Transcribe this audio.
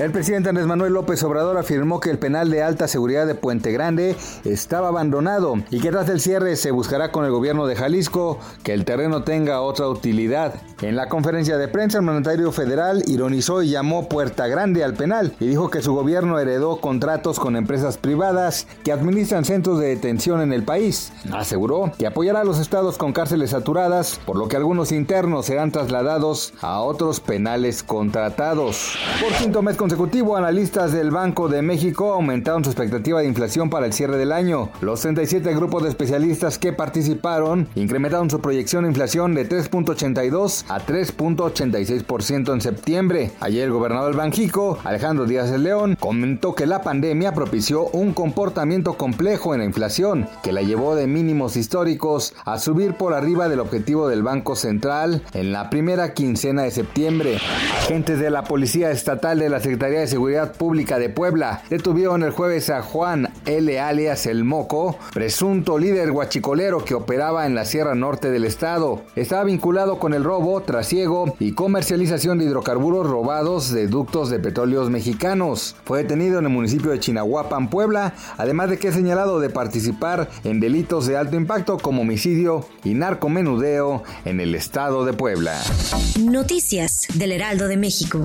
El presidente Andrés Manuel López Obrador afirmó que el penal de alta seguridad de Puente Grande estaba abandonado y que tras el cierre se buscará con el gobierno de Jalisco que el terreno tenga otra utilidad. En la conferencia de prensa, el mandatario federal ironizó y llamó Puerta Grande al penal y dijo que su gobierno heredó contratos con empresas privadas que administran centros de detención en el país. Aseguró que apoyará a los estados con cárceles saturadas, por lo que algunos internos serán trasladados a otros penales contratados. Por quinto mes consecutivo, analistas del Banco de México aumentaron su expectativa de inflación para el cierre del año. Los 37 grupos de especialistas que participaron incrementaron su proyección de inflación de 3.82 a 3.86% en septiembre. Ayer el gobernador Banjico, Alejandro Díaz de León, comentó que la pandemia propició un comportamiento complejo en la inflación, que la llevó de mínimos históricos a subir por arriba del objetivo del Banco Central en la primera quincena de septiembre. Agentes de la Policía Estatal de la Secretaría de Seguridad Pública de Puebla detuvieron el jueves a Juan L. alias El Moco, presunto líder guachicolero que operaba en la Sierra Norte del estado. Estaba vinculado con el robo, trasiego y comercialización de hidrocarburos robados de ductos de petróleos mexicanos. Fue detenido en el municipio de Chinahuapan, Puebla, además de que es señalado de participar en delitos de alto impacto como homicidio y narcomenudeo en el estado de Puebla. Noticias del Heraldo de México.